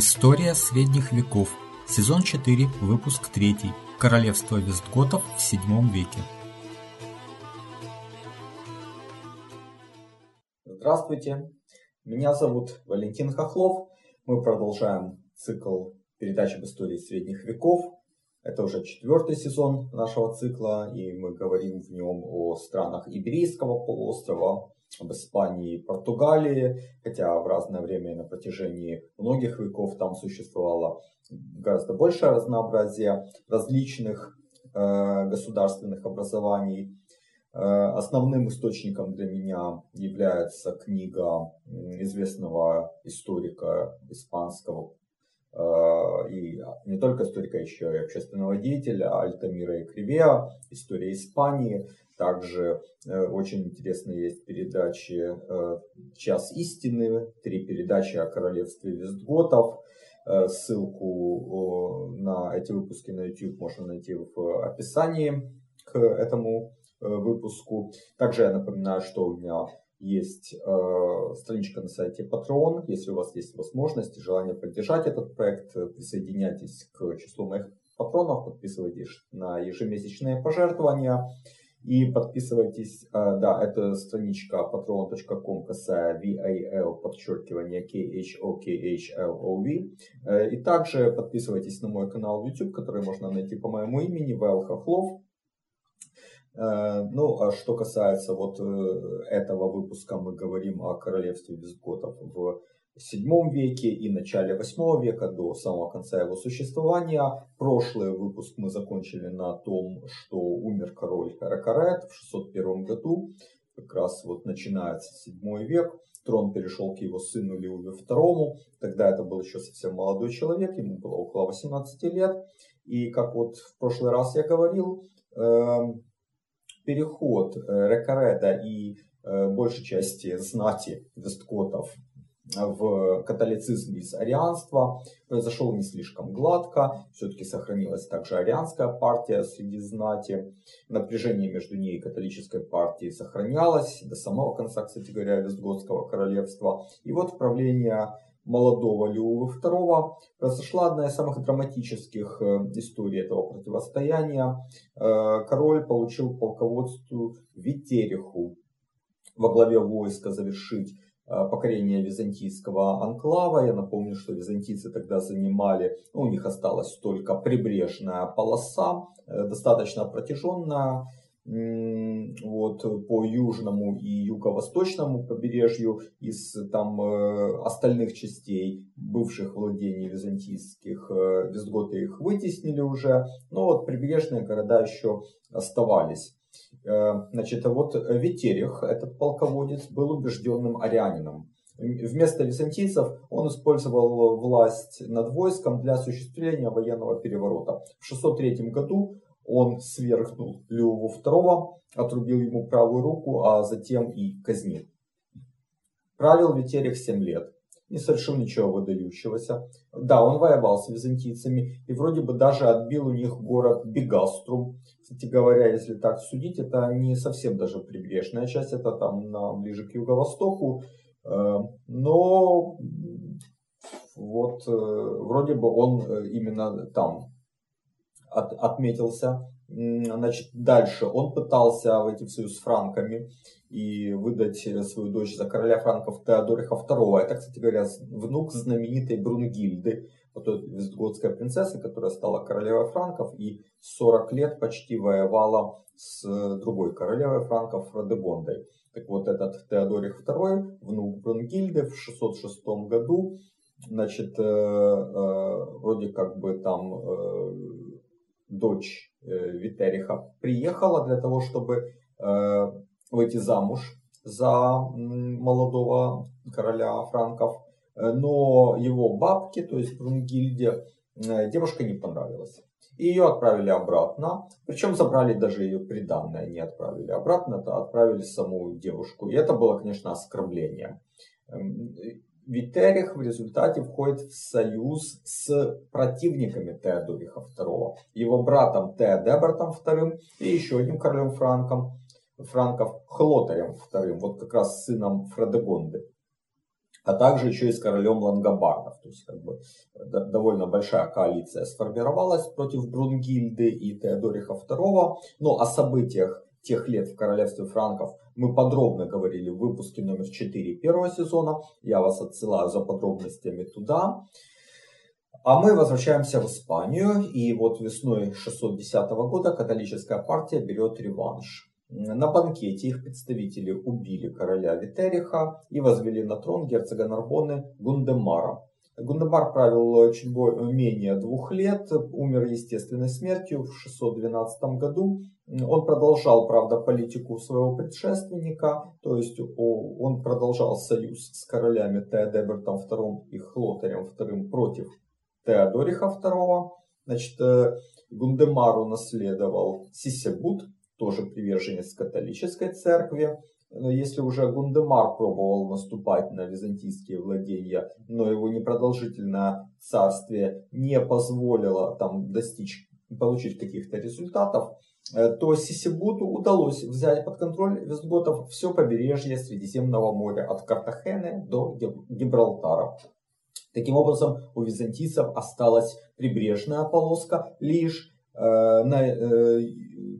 История средних веков. Сезон 4, выпуск 3. Королевство Вестготов в VII веке. Здравствуйте, меня зовут Валентин Хохлов. Мы продолжаем цикл передач об истории средних веков. Это уже четвертый сезон нашего цикла, и мы говорим в нем о странах Иберийского полуострова, об Испании и Португалии, хотя в разное время на протяжении многих веков там существовало гораздо большее разнообразие различных э, государственных образований. Э, основным источником для меня является книга известного историка испанского э, и не только историка, еще и общественного деятеля Альтамира и Кривеа, история Испании, также э, очень интересные есть передачи э, «Час истины», три передачи о королевстве Вестготов. Э, ссылку на эти выпуски на YouTube можно найти в описании к этому выпуску. Также я напоминаю, что у меня есть э, страничка на сайте Patreon. Если у вас есть возможность и желание поддержать этот проект, присоединяйтесь к числу моих патронов, подписывайтесь на ежемесячные пожертвования. И подписывайтесь, э, да, это страничка patreon.com касая VAL, подчеркивание KHOKHLOV. Э, и также подписывайтесь на мой канал YouTube, который можно найти по моему имени, Вайл Хохлов. Э, ну, а что касается вот этого выпуска, мы говорим о королевстве визготов в VII веке и начале VIII века, до самого конца его существования. Прошлый выпуск мы закончили на том, что умер король Каракарет в 601 году. Как раз вот начинается VII век. Трон перешел к его сыну Леуве II. Тогда это был еще совсем молодой человек, ему было около 18 лет. И как вот в прошлый раз я говорил, эм, переход э, Рекареда и э, большей части знати весткотов в католицизм из арианства произошел не слишком гладко. Все-таки сохранилась также арианская партия среди знати. Напряжение между ней и католической партией сохранялось до самого конца, кстати говоря, Вестготского королевства. И вот правление молодого Леова II произошла одна из самых драматических э, историй этого противостояния. Э, король получил полководству Витериху во главе войска завершить Э, покорения византийского анклава. Я напомню, что византийцы тогда занимали, ну, у них осталась только прибрежная полоса, достаточно протяженная, вот, по южному и юго-восточному побережью из там э, остальных частей бывших владений византийских визготы их вытеснили уже, но вот прибрежные города еще оставались. Э, значит, вот Витерих, этот полководец, был убежденным арианином. Вместо византийцев он использовал власть над войском для осуществления военного переворота. В 603 году он свергнул Леову II, отрубил ему правую руку, а затем и казнил. Правил Витерих 7 лет не совершил ничего выдающегося. Да, он воевал с византийцами и вроде бы даже отбил у них город Бегаструм. Кстати говоря, если так судить, это не совсем даже прибрежная часть, это там на, ближе к юго-востоку. Э, но вот э, вроде бы он э, именно там от, отметился Значит, дальше он пытался войти в союз с франками и выдать свою дочь за короля франков Теодориха II. Это, кстати говоря, внук знаменитой Брунгильды, вот эта вестготская принцесса, которая стала королевой франков и 40 лет почти воевала с другой королевой франков Фрадегондой. Так вот, этот Теодорих II, внук Брунгильды, в 606 году, значит, э, э, вроде как бы там э, дочь э, Витериха, приехала для того, чтобы э, выйти замуж за молодого короля франков. Э, но его бабке, то есть Брунгильде, девушка не понравилась. И ее отправили обратно. Причем забрали даже ее приданное, не отправили обратно, а отправили саму девушку. И это было, конечно, оскорблением. Витерих в результате входит в союз с противниками Теодориха II, его братом Теодебертом II и еще одним королем Франком, Франков Хлотарем II, вот как раз сыном Фредегонды. а также еще и с королем Лангобардов. То есть как бы довольно большая коалиция сформировалась против Брунгильды и Теодориха II. Но о событиях тех лет в королевстве франков мы подробно говорили в выпуске номер 4 первого сезона. Я вас отсылаю за подробностями туда. А мы возвращаемся в Испанию, и вот весной 610 года католическая партия берет реванш. На банкете их представители убили короля Витериха и возвели на трон герцога Нарбоны Гундемара. Гундемар правил чуть менее двух лет, умер естественной смертью в 612 году. Он продолжал, правда, политику своего предшественника, то есть он продолжал союз с королями Теодебертом II и Хлотарем II против Теодориха II. Значит, э, Гундемару наследовал Сисебут, тоже приверженец католической церкви. Если уже Гундемар пробовал наступать на византийские владения, но его непродолжительное царствие не позволило там достичь, получить каких-то результатов, э, то Сисибуту удалось взять под контроль визготов все побережье Средиземного моря от Картахены до Гибралтара. Таким образом, у византийцев осталась прибрежная полоска лишь на э,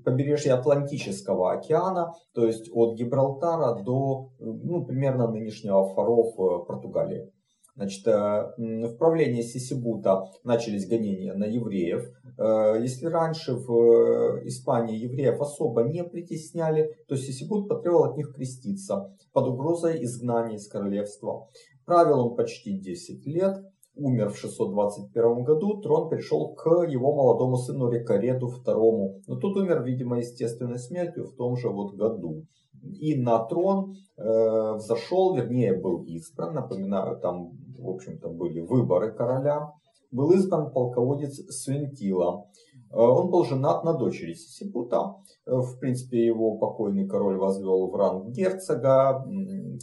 побережье Атлантического океана, то есть от Гибралтара до ну, примерно нынешнего Фаров э, Португалии. Значит, э, в правлении Сисибута начались гонения на евреев. Э, если раньше в Испании евреев особо не притесняли, то Сисибут потребовал от них креститься под угрозой изгнания из королевства. Правил он почти 10 лет умер в 621 году, трон перешел к его молодому сыну Рекареду II. Но тут умер, видимо, естественной смертью в том же вот году. И на трон э, взошел, вернее, был избран, напоминаю, там, в общем-то, были выборы короля, был избран полководец Свентила. Э, он был женат на дочери Сисипута. Э, в принципе, его покойный король возвел в ранг герцога,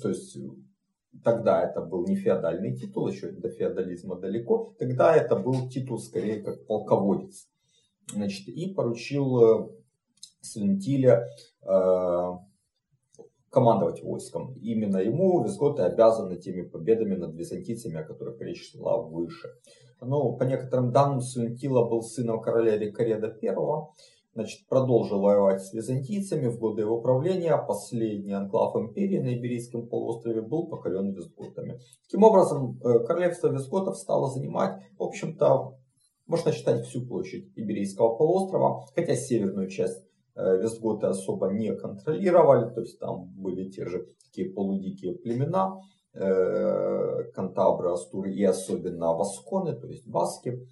то есть Тогда это был не феодальный титул, еще до феодализма далеко. Тогда это был титул скорее как полководец. Значит, и поручил э, Свентиля э, командовать войском. Именно ему визготы обязаны теми победами над византийцами, о которых речь шла выше. Но по некоторым данным Свентила был сыном короля Рикареда I, значит, продолжил воевать с византийцами в годы его правления. Последний анклав империи на Иберийском полуострове был покорен визготами. Таким образом, э, королевство визготов стало занимать, в общем-то, можно считать всю площадь Иберийского полуострова, хотя северную часть э, визготы особо не контролировали, то есть там были те же такие полудикие племена, э, кантабры, астуры и особенно васконы, то есть баски.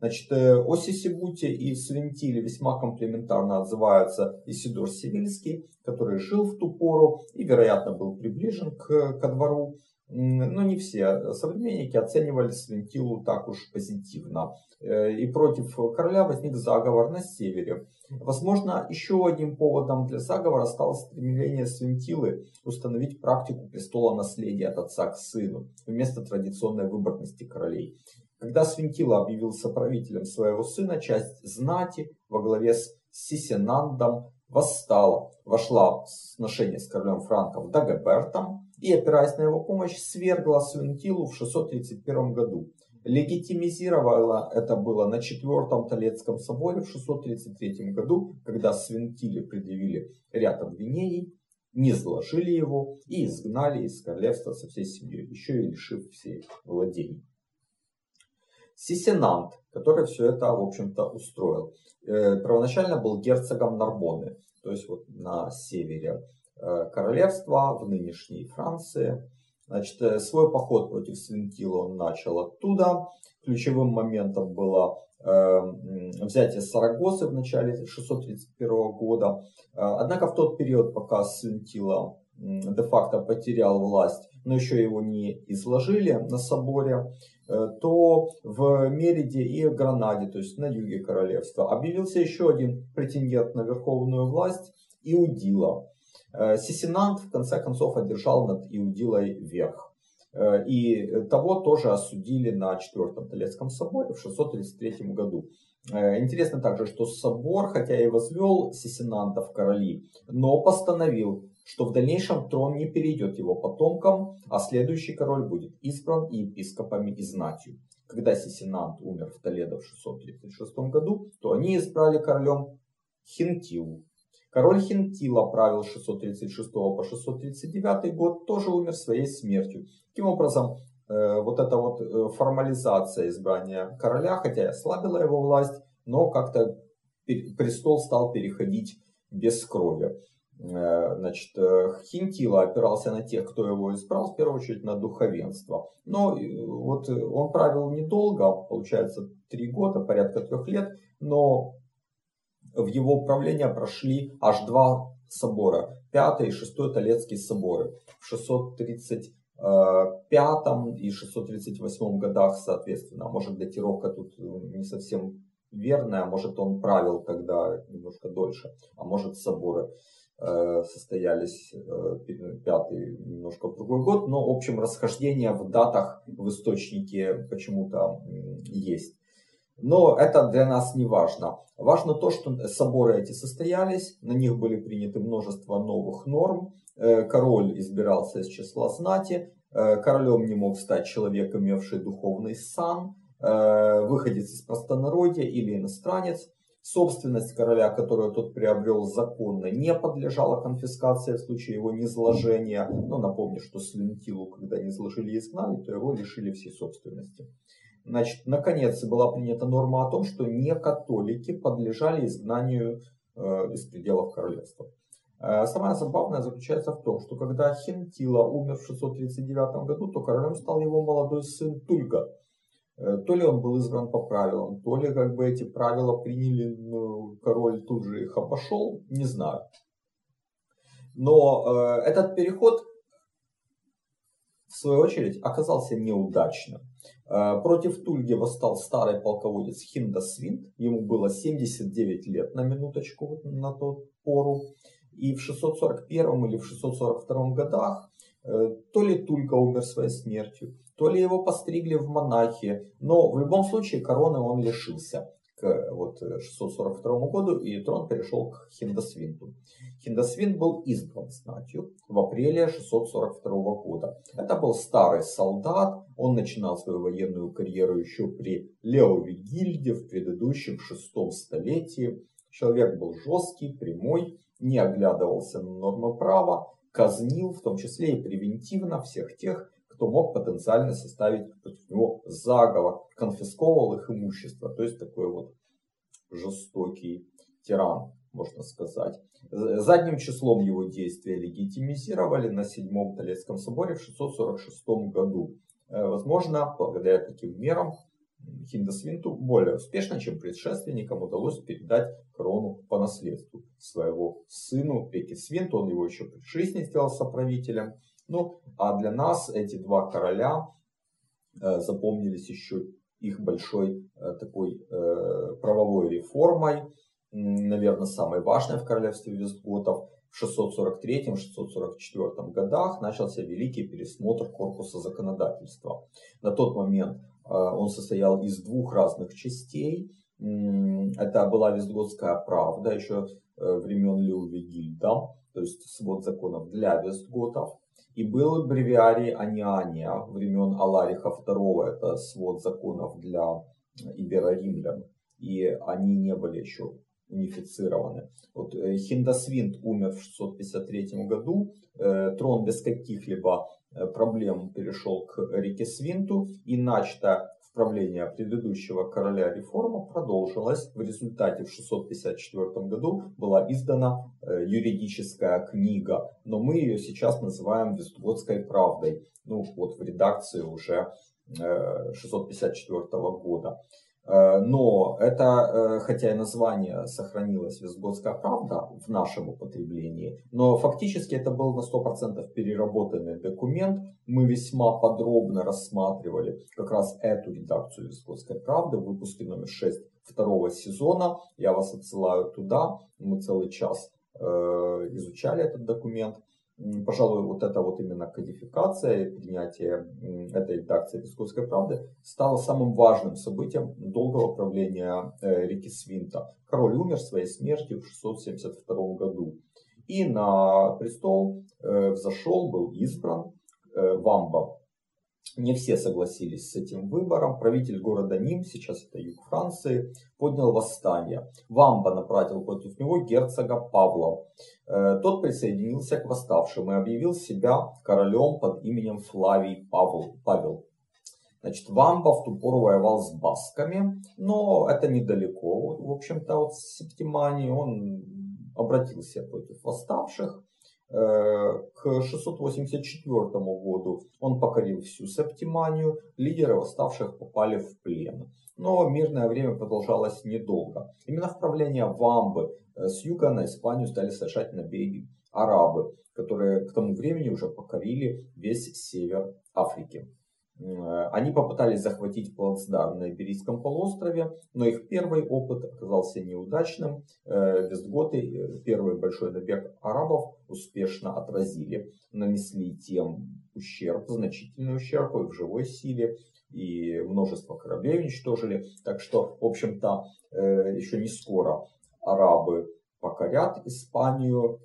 Значит, э, о Сисибуте и Свинтиле весьма комплементарно отзывается Исидор Сивильский, который жил в ту пору и, вероятно, был приближен к, ко двору. Но не все современники оценивали Свинтилу так уж позитивно. Э, и против короля возник заговор на севере. Возможно, еще одним поводом для заговора стало стремление Свинтилы установить практику престола наследия от отца к сыну вместо традиционной выборности королей. Когда Свинтила объявился правителем своего сына, часть знати во главе с Сисенандом восстала, вошла в сношение с королем франков Дагобертом и, опираясь на его помощь, свергла Свинтилу в 631 году. Легитимизировала это было на Четвертом Толецком соборе в 633 году, когда Свинтиле предъявили ряд обвинений, не заложили его и изгнали из королевства со всей семьей, еще и лишив всех владений. Сисенант, который все это, в общем-то, устроил. Э, первоначально был герцогом Нарбоны, то есть вот на севере э, королевства, в нынешней Франции. Значит, э, свой поход против Свинтила он начал оттуда. Ключевым моментом было взятие Сарагосы в начале 631 года. Однако в тот период, пока Свинтила де-факто потерял власть, но еще его не изложили на соборе, Э, то в Мериде и Гранаде, то есть на юге королевства, объявился еще один претендент на верховную власть – Иудила. Э, Сисинант в конце концов одержал над Иудилой верх. Э, и того тоже осудили на Четвертом Толецком соборе в 633 году. Интересно также, что собор, хотя и возвел Сисинанта в короли, но постановил что в дальнейшем трон не перейдет его потомкам, а следующий король будет избран и епископами и знатью. Когда Сисинант умер в Толедо в 636 году, то они избрали королем Хинтилу. Король Хинтила правил с 636 по 639 год, тоже умер своей смертью. Таким образом, э, вот эта вот э, формализация избрания короля, хотя и ослабила его власть, но как-то престол стал переходить без крови. Э, значит, Хинтила опирался на тех, кто его избрал, в первую очередь на духовенство. Но вот он правил недолго, получается три года, порядка трех лет, но в его управление прошли аж два собора. Пятый и шестой Толецкие соборы. В 635 и 638 годах, соответственно. Может, датировка тут не совсем верная, может, он правил тогда немножко дольше, а может, соборы э, состоялись э, пятый немножко в другой год, но в общем расхождение в датах в источнике почему-то есть. Но это для нас не важно. Важно то, что соборы эти состоялись, на них были приняты множество новых норм. Э, король избирался из числа знати, э, королем не мог стать человек, имевший духовный сан, э, выходец из простонародья или иностранец. Собственность короля, которую тот приобрел законно, не подлежала конфискации в случае его низложения. Но напомню, что Слентилу, когда низложили и изгнали, то его лишили всей собственности. Значит, наконец была принята норма о том, что не католики подлежали изгнанию э, из пределов королевства. Э, самое забавное заключается в том, что когда Хинтила умер в 639 году, то королем стал его молодой сын Тульга. Э, то ли он был избран по правилам, то ли как бы эти правила приняли, ну, король тут же их обошел, не знаю. Но э, этот переход в свою очередь, оказался неудачным. Э, против Тульги восстал старый полководец Хиндасвинт, ему было 79 лет на минуточку на тот пору. И в 641 или в 642 годах то ли Тулька умер своей смертью, то ли его постригли в монахи, но в любом случае короны он лишился к вот, 642 году, и трон перешел к Хиндасвинту. Хиндасвинт был избран знатью в апреле 642 года. Это был старый солдат, он начинал свою военную карьеру еще при Леове Гильде в предыдущем шестом столетии. Человек был жесткий, прямой, не оглядывался на нормы права, казнил, в том числе и превентивно, всех тех, кто мог потенциально составить против него заговор, конфисковывал их имущество. То есть такой вот жестокий тиран, можно сказать. Задним числом его действия легитимизировали на Седьмом Толецком соборе в 646 году. Э, возможно, благодаря таким мерам Хиндасвинту более успешно, чем предшественникам, удалось передать корону по наследству своего сыну Пекисвинту. Он его еще при жизни сделал соправителем. Ну, а для нас эти два короля э, запомнились еще их большой э, такой э, правовой реформой, наверное, самой важной в королевстве Вестготов. В 643-644 годах начался великий пересмотр корпуса законодательства. На тот момент он состоял из двух разных частей. Это была Вестготская правда еще времен Леувигильда, то есть свод законов для Вестготов. И был бревиарий Аниания времен Алариха II, это свод законов для иберо-римлян. И они не были еще унифицированы. Вот э, Хиндасвинт умер в 653 году, э, трон без каких-либо э, проблем перешел к Рикесвинту, и начата в правление предыдущего короля реформа продолжилась. В результате в 654 году была издана э, юридическая книга, но мы ее сейчас называем Вестготской правдой. Ну вот в редакции уже 654 э, года. Э, но это, э, хотя и название сохранилось «Вестготская правда» в нашем употреблении, но фактически это был на 100% переработанный документ. Мы весьма подробно рассматривали как раз эту редакцию «Вестготской правды» в выпуске номер 6 второго сезона. Я вас отсылаю туда. Мы целый час э, изучали этот документ. Пожалуй, вот эта вот именно кодификация и принятие этой редакции Песковской правды стало самым важным событием долгого правления э, Рики Свинта. Король умер своей смертью в 672 году. И на престол взошел, был избран Вамба. Не все согласились с этим выбором. Правитель города Ним, сейчас это юг Франции, поднял восстание. Вамба направил против него герцога Павла. Э, тот присоединился к восставшим и объявил себя королем под именем Флавий Павел. Павел. Значит, Вамба в ту пору воевал с басками, но это недалеко, в общем-то, от Септимании. Он обратился против восставших. К 684 году он покорил всю Септиманию, лидеры восставших попали в плен. Но мирное время продолжалось недолго. Именно в правление Вамбы э, с юга на Испанию стали совершать набеги арабы, которые к тому времени уже покорили весь север Африки. Э, они попытались захватить плацдарм на Иберийском полуострове, но их первый опыт оказался неудачным. Э, Вестготы, э, первый большой набег арабов, успешно отразили, нанесли тем ущерб, значительный ущерб и в живой силе, и множество кораблей уничтожили. Так что, в общем-то, еще не скоро арабы покорят Испанию,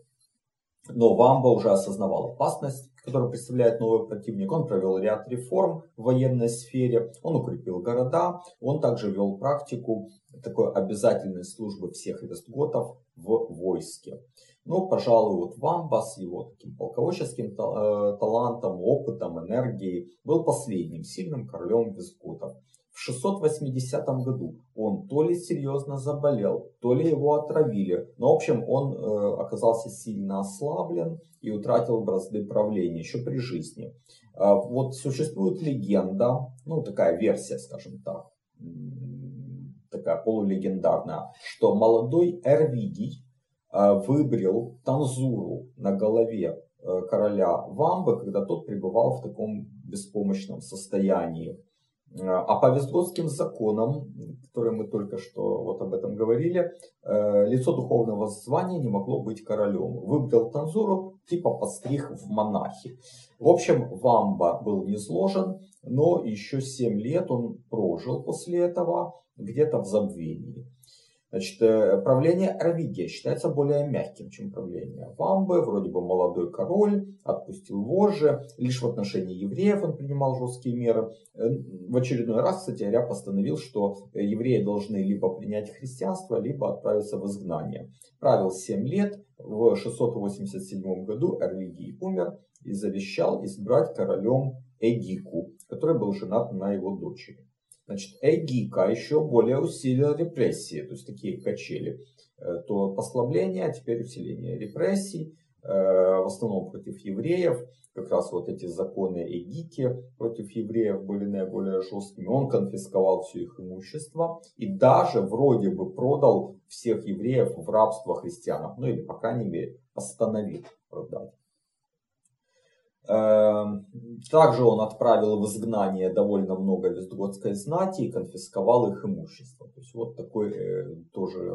но Вамба уже осознавал опасность который представляет новый противник. Он провел ряд реформ в военной сфере, он укрепил города, он также вел практику такой обязательной службы всех вестготов в войске. Ну, пожалуй, вот Вамба с его таким полководческим э, талантом, опытом, энергией был последним сильным королем вестготов. В 680 году он то ли серьезно заболел, то ли его отравили. Но, в общем, он э, оказался сильно ослаблен и утратил бразды правления еще при жизни. Э, вот существует легенда, ну такая версия, скажем так, такая полулегендарная, что молодой Эрвидий э, выбрил танзуру на голове э, короля Вамбы, когда тот пребывал в таком беспомощном состоянии. А по Вестготским законам, которые мы только что вот об этом говорили, э, лицо духовного звания не могло быть королем. Выбрал Танзуру, типа постриг в монахи. В общем, Вамба был не сложен, но еще 7 лет он прожил после этого где-то в забвении. Значит, э, правление Равигия считается более мягким, чем правление Вамбы. Вроде бы молодой король, отпустил вожжи. Лишь в отношении евреев он принимал жесткие меры. Э, в очередной раз, кстати, Аря постановил, что евреи должны либо принять христианство, либо отправиться в изгнание. Правил 7 лет. В 687 году Эрвигий умер и завещал избрать королем Эгику, который был женат на его дочери. Значит, Эгика еще более усилил репрессии, то есть такие качели. Э, то послабление, а теперь усиление репрессий, э, в основном против евреев. Как раз вот эти законы Эгики против евреев были наиболее жесткими. Он конфисковал все их имущество и даже вроде бы продал всех евреев в рабство христианам. Ну или, по крайней мере, остановил продать. Эм, также он отправил в изгнание довольно много вестготской знати и конфисковал их имущество. То есть вот такой э, тоже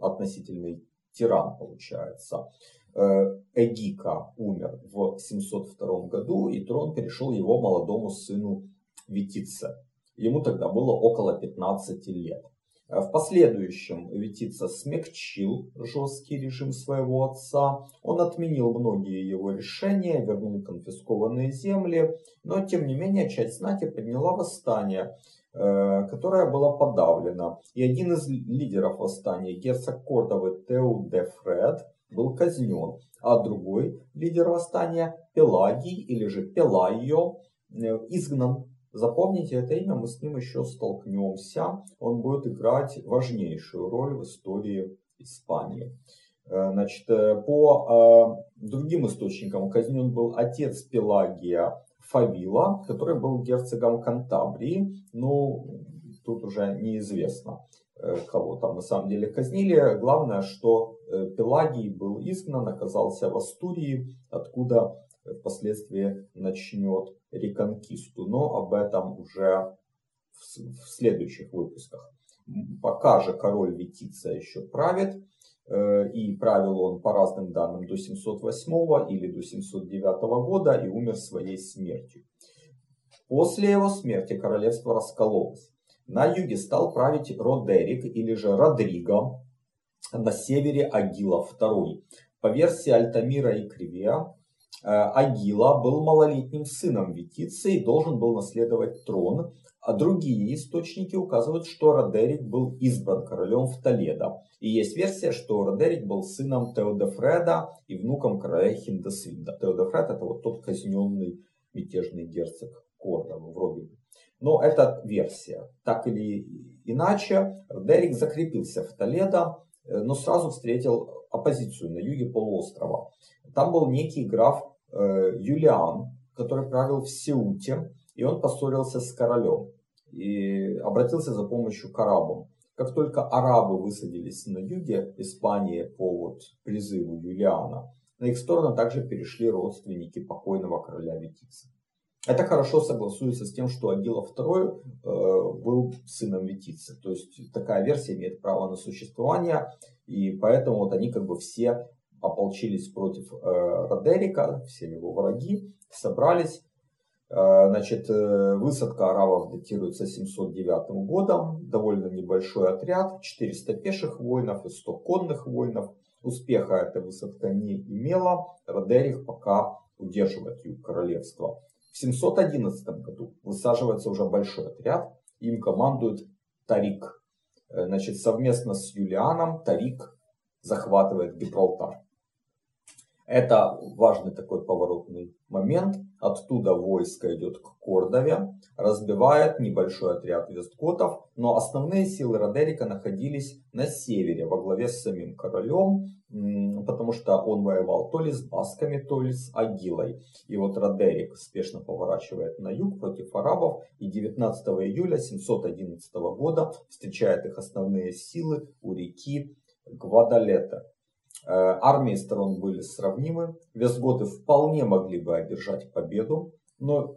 относительный тиран получается. Э, Эгика умер в 702 году, и трон перешел его молодому сыну Витице. Ему тогда было около 15 лет. Э, в последующем Витица смягчил жесткий режим своего отца. Он отменил многие его решения, вернул конфискованные земли, но тем не менее часть знати подняла восстание, э, которое было подавлено. И один из лидеров восстания, герцог Кордовы Теу де Фред, был казнен, а другой лидер восстания, Пелагий или же Пелайо, э, изгнан Запомните это имя, мы с ним еще столкнемся. Он будет играть важнейшую роль в истории Испании. Э, значит, э, по э, другим источникам казнен был отец Пелагия Фавила, который был герцогом Кантабрии. Ну, тут уже неизвестно, кого там на самом деле казнили. Главное, что Пелагий был изгнан, оказался в Астурии, откуда впоследствии начнет реконкисту, но об этом уже в следующих выпусках. Пока же король Витица еще правит, э, и правил он по разным данным до 708 или до 709 года и умер своей смертью. После его смерти королевство раскололось. На юге стал править Родерик или же Родриго, на севере Агила II. По версии Альтамира и Кривия, Агила был малолетним сыном Витицы и должен был наследовать трон, а другие источники указывают, что Родерик был избран королем в Толедо. И есть версия, что Родерик был сыном Теодефреда и внуком короля Хиндесвинда. Теодефред это вот тот казненный мятежный герцог Кордова вроде бы. Но это версия. Так или иначе, Родерик закрепился в Толедо, э, но сразу встретил оппозицию на юге полуострова. Там был некий граф э, Юлиан, который правил в Сеуте, и он поссорился с королем и обратился за помощью к арабам. Как только арабы высадились на юге Испании по вот призыву Юлиана, на их сторону также перешли родственники покойного короля Витицы. Это хорошо согласуется с тем, что Агила II э, был сыном Витицы. То есть такая версия имеет право на существование. И поэтому вот они как бы все ополчились против э, Родерика, все его враги, собрались Э, значит, э, высадка арабов датируется 709 годом, довольно небольшой отряд, 400 пеших воинов и 100 конных воинов. Успеха эта высадка не имела, Родерих пока удерживает юг королевства. В 711 году высаживается уже большой отряд, им командует Тарик. Э, значит, совместно с Юлианом Тарик захватывает Гибралтар. Это важный такой поворотный момент. Оттуда войско идет к Кордове, разбивает небольшой отряд вестготов, но основные силы Родерика находились на севере во главе с самим королем, потому что он воевал то ли с басками, то ли с Агилой. И вот Родерик спешно поворачивает на юг против арабов и 19 июля 711 года встречает их основные силы у реки Гвадалета. Э, армии сторон были сравнимы. Вестготы вполне могли бы одержать победу, но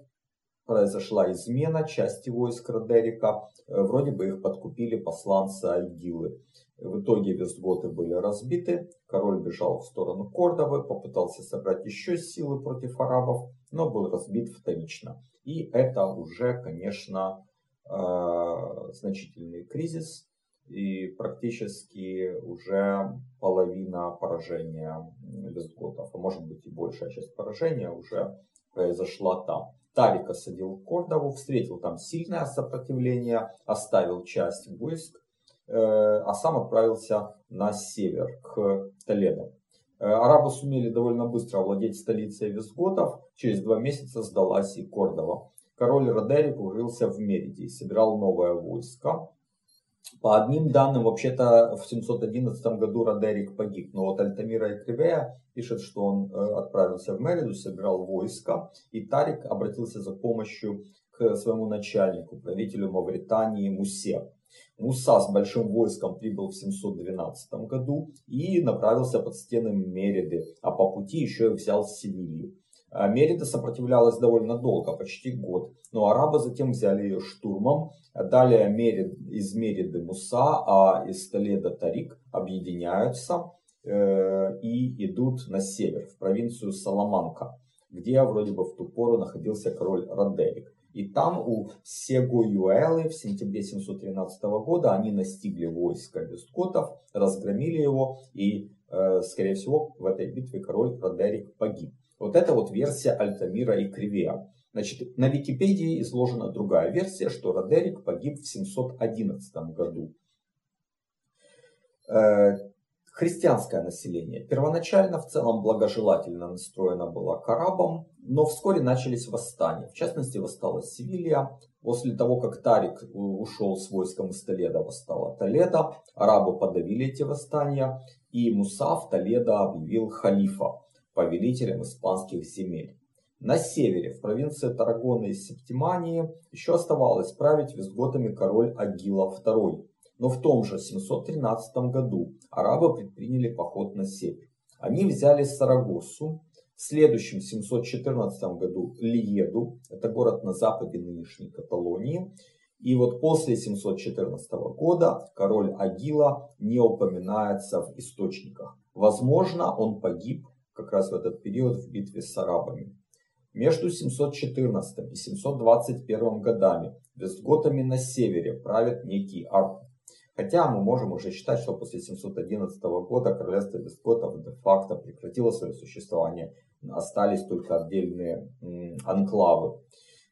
произошла измена части войск Родерика. Э, вроде бы их подкупили посланцы Альгилы. В итоге вестготы были разбиты, король бежал в сторону Кордовы, попытался собрать еще силы против арабов, но был разбит вторично. И это уже, конечно, э, значительный кризис, и практически уже половина поражения вестготов, а может быть и большая часть поражения уже произошла там. Тарик осадил Кордову, встретил там сильное сопротивление, оставил часть войск, э, а сам отправился на север, к Толедо. Э, арабы сумели довольно быстро овладеть столицей вестготов, через два месяца сдалась и Кордова. Король Родерик укрылся в Мериде и собирал новое войско. По одним данным, вообще-то в 711 году Родерик погиб, но вот Альтамира и пишет, что он э, отправился в Мериду, собирал войско, и Тарик обратился за помощью к своему начальнику, правителю Мавритании Мусе. Муса с большим войском прибыл в 712 году и направился под стены Мериды, а по пути еще и взял Севилью. А Мерида сопротивлялась довольно долго, почти год, но арабы затем взяли ее штурмом. Далее Мерид, из Мериды Муса, а из Толеда Тарик объединяются э, и идут на север, в провинцию Саламанка, где вроде бы в ту пору находился король Родерик. И там у Сего-Юэлы в сентябре 713 года они настигли войско вестготов, разгромили его и, скорее всего, в этой битве король Родерик погиб. Вот это вот версия Альтамира и Кривия. Значит, на Википедии изложена другая версия, что Родерик погиб в 711 году. Э, христианское население первоначально в целом благожелательно настроено было к арабам, но вскоре начались восстания. В частности, восстала Севилья. После того, как Тарик ушел с войском из Толеда, восстала Толеда. Арабы подавили эти восстания, и Муса в Толедо объявил халифа повелителем испанских земель. На севере, в провинции Тарагона и Септимании, еще оставалось править визготами король Агила II. Но в том же 713 году арабы предприняли поход на север. Они взяли Сарагосу, в следующем 714 году Лиеду, это город на западе нынешней Каталонии, и вот после 714 года король Агила не упоминается в источниках. Возможно, он погиб как раз в этот период в битве с арабами. Между 714 и 721 годами вестготами на севере правит некий Арку. Хотя мы можем уже считать, что после 711 года королевство вестготов де-факто прекратило свое существование. Остались только отдельные анклавы.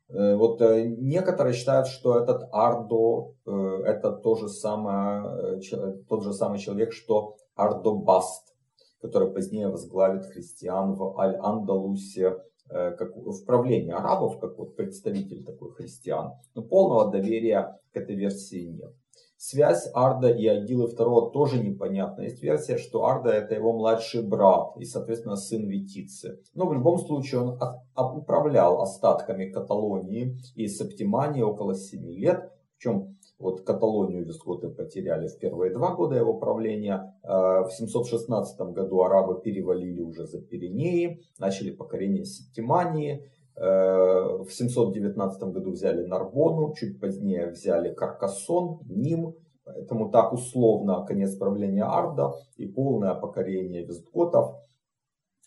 Э, вот э, некоторые считают, что этот Ардо э, это то же самое, тот же самый человек, что Ардобаст, который позднее возглавит христиан в Аль-Андалусе, как в правлении арабов, как вот представитель такой христиан. Но полного доверия к этой версии нет. Связь Арда и Агилы II тоже непонятна. Есть версия, что Арда это его младший брат и, соответственно, сын Витицы. Но в любом случае он управлял остатками Каталонии и Септимании около 7 лет. В чем вот Каталонию вискоты потеряли в первые два года его правления. Э, в 716 году арабы перевалили уже за Пиренеи, начали покорение Септимании. Э, в 719 году взяли Нарбону, чуть позднее взяли Каркасон, Ним. Поэтому так условно конец правления Арда и полное покорение вестготов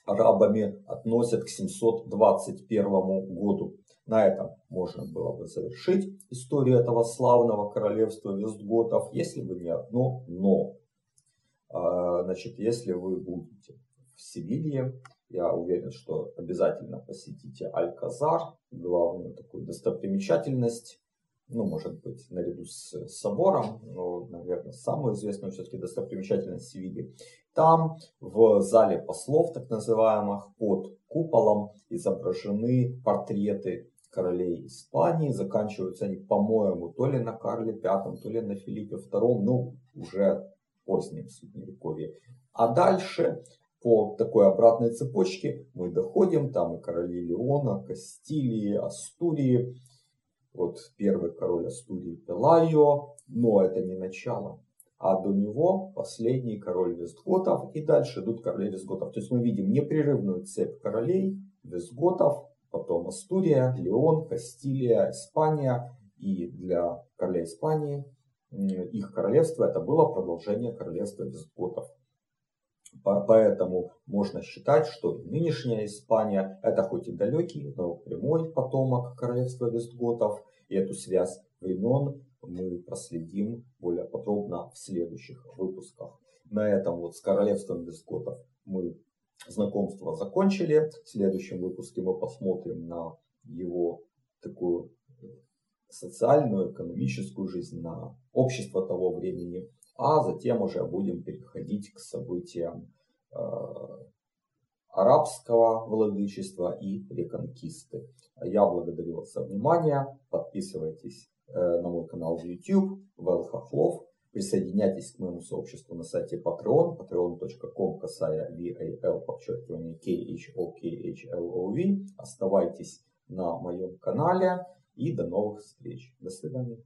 арабами относят к 721 году. На этом можно было бы завершить историю этого славного королевства вестготов, если бы не одно но. А, значит, если вы будете в Севилье, я уверен, что обязательно посетите Аль-Казар, главную такую достопримечательность. Ну, может быть, наряду с собором, но, наверное, самую известную все-таки достопримечательность Севильи. Там, в зале послов, так называемых, под куполом изображены портреты королей Испании. Заканчиваются они, по-моему, то ли на Карле V, то ли на Филиппе II, ну, уже позднем средневековье. А дальше по такой обратной цепочке мы доходим, там и короли Леона, Кастилии, Астурии, вот первый король Астурии Пелайо, но это не начало. А до него последний король Вестготов, и дальше идут короли Вестготов. То есть мы видим непрерывную цепь королей Вестготов, потом Астурия, Леон, Кастилия, Испания. И для короля Испании их королевство это было продолжение королевства Вестготов. Поэтому можно считать, что нынешняя Испания это хоть и далекий, но прямой потомок королевства Вестготов. И эту связь времен мы проследим более подробно в следующих выпусках. На этом вот с королевством Вестготов мы знакомство закончили. В следующем выпуске мы посмотрим на его такую социальную, экономическую жизнь, на общество того времени а затем уже будем переходить к событиям э, арабского владычества и реконкисты. Я благодарю вас за внимание. Подписывайтесь э, на мой канал в YouTube, Вэл Хохлов. Присоединяйтесь к моему сообществу на сайте Patreon, patreon.com, касая VAL, подчеркивание KHOKHLOV. Оставайтесь на моем канале и до новых встреч. До свидания.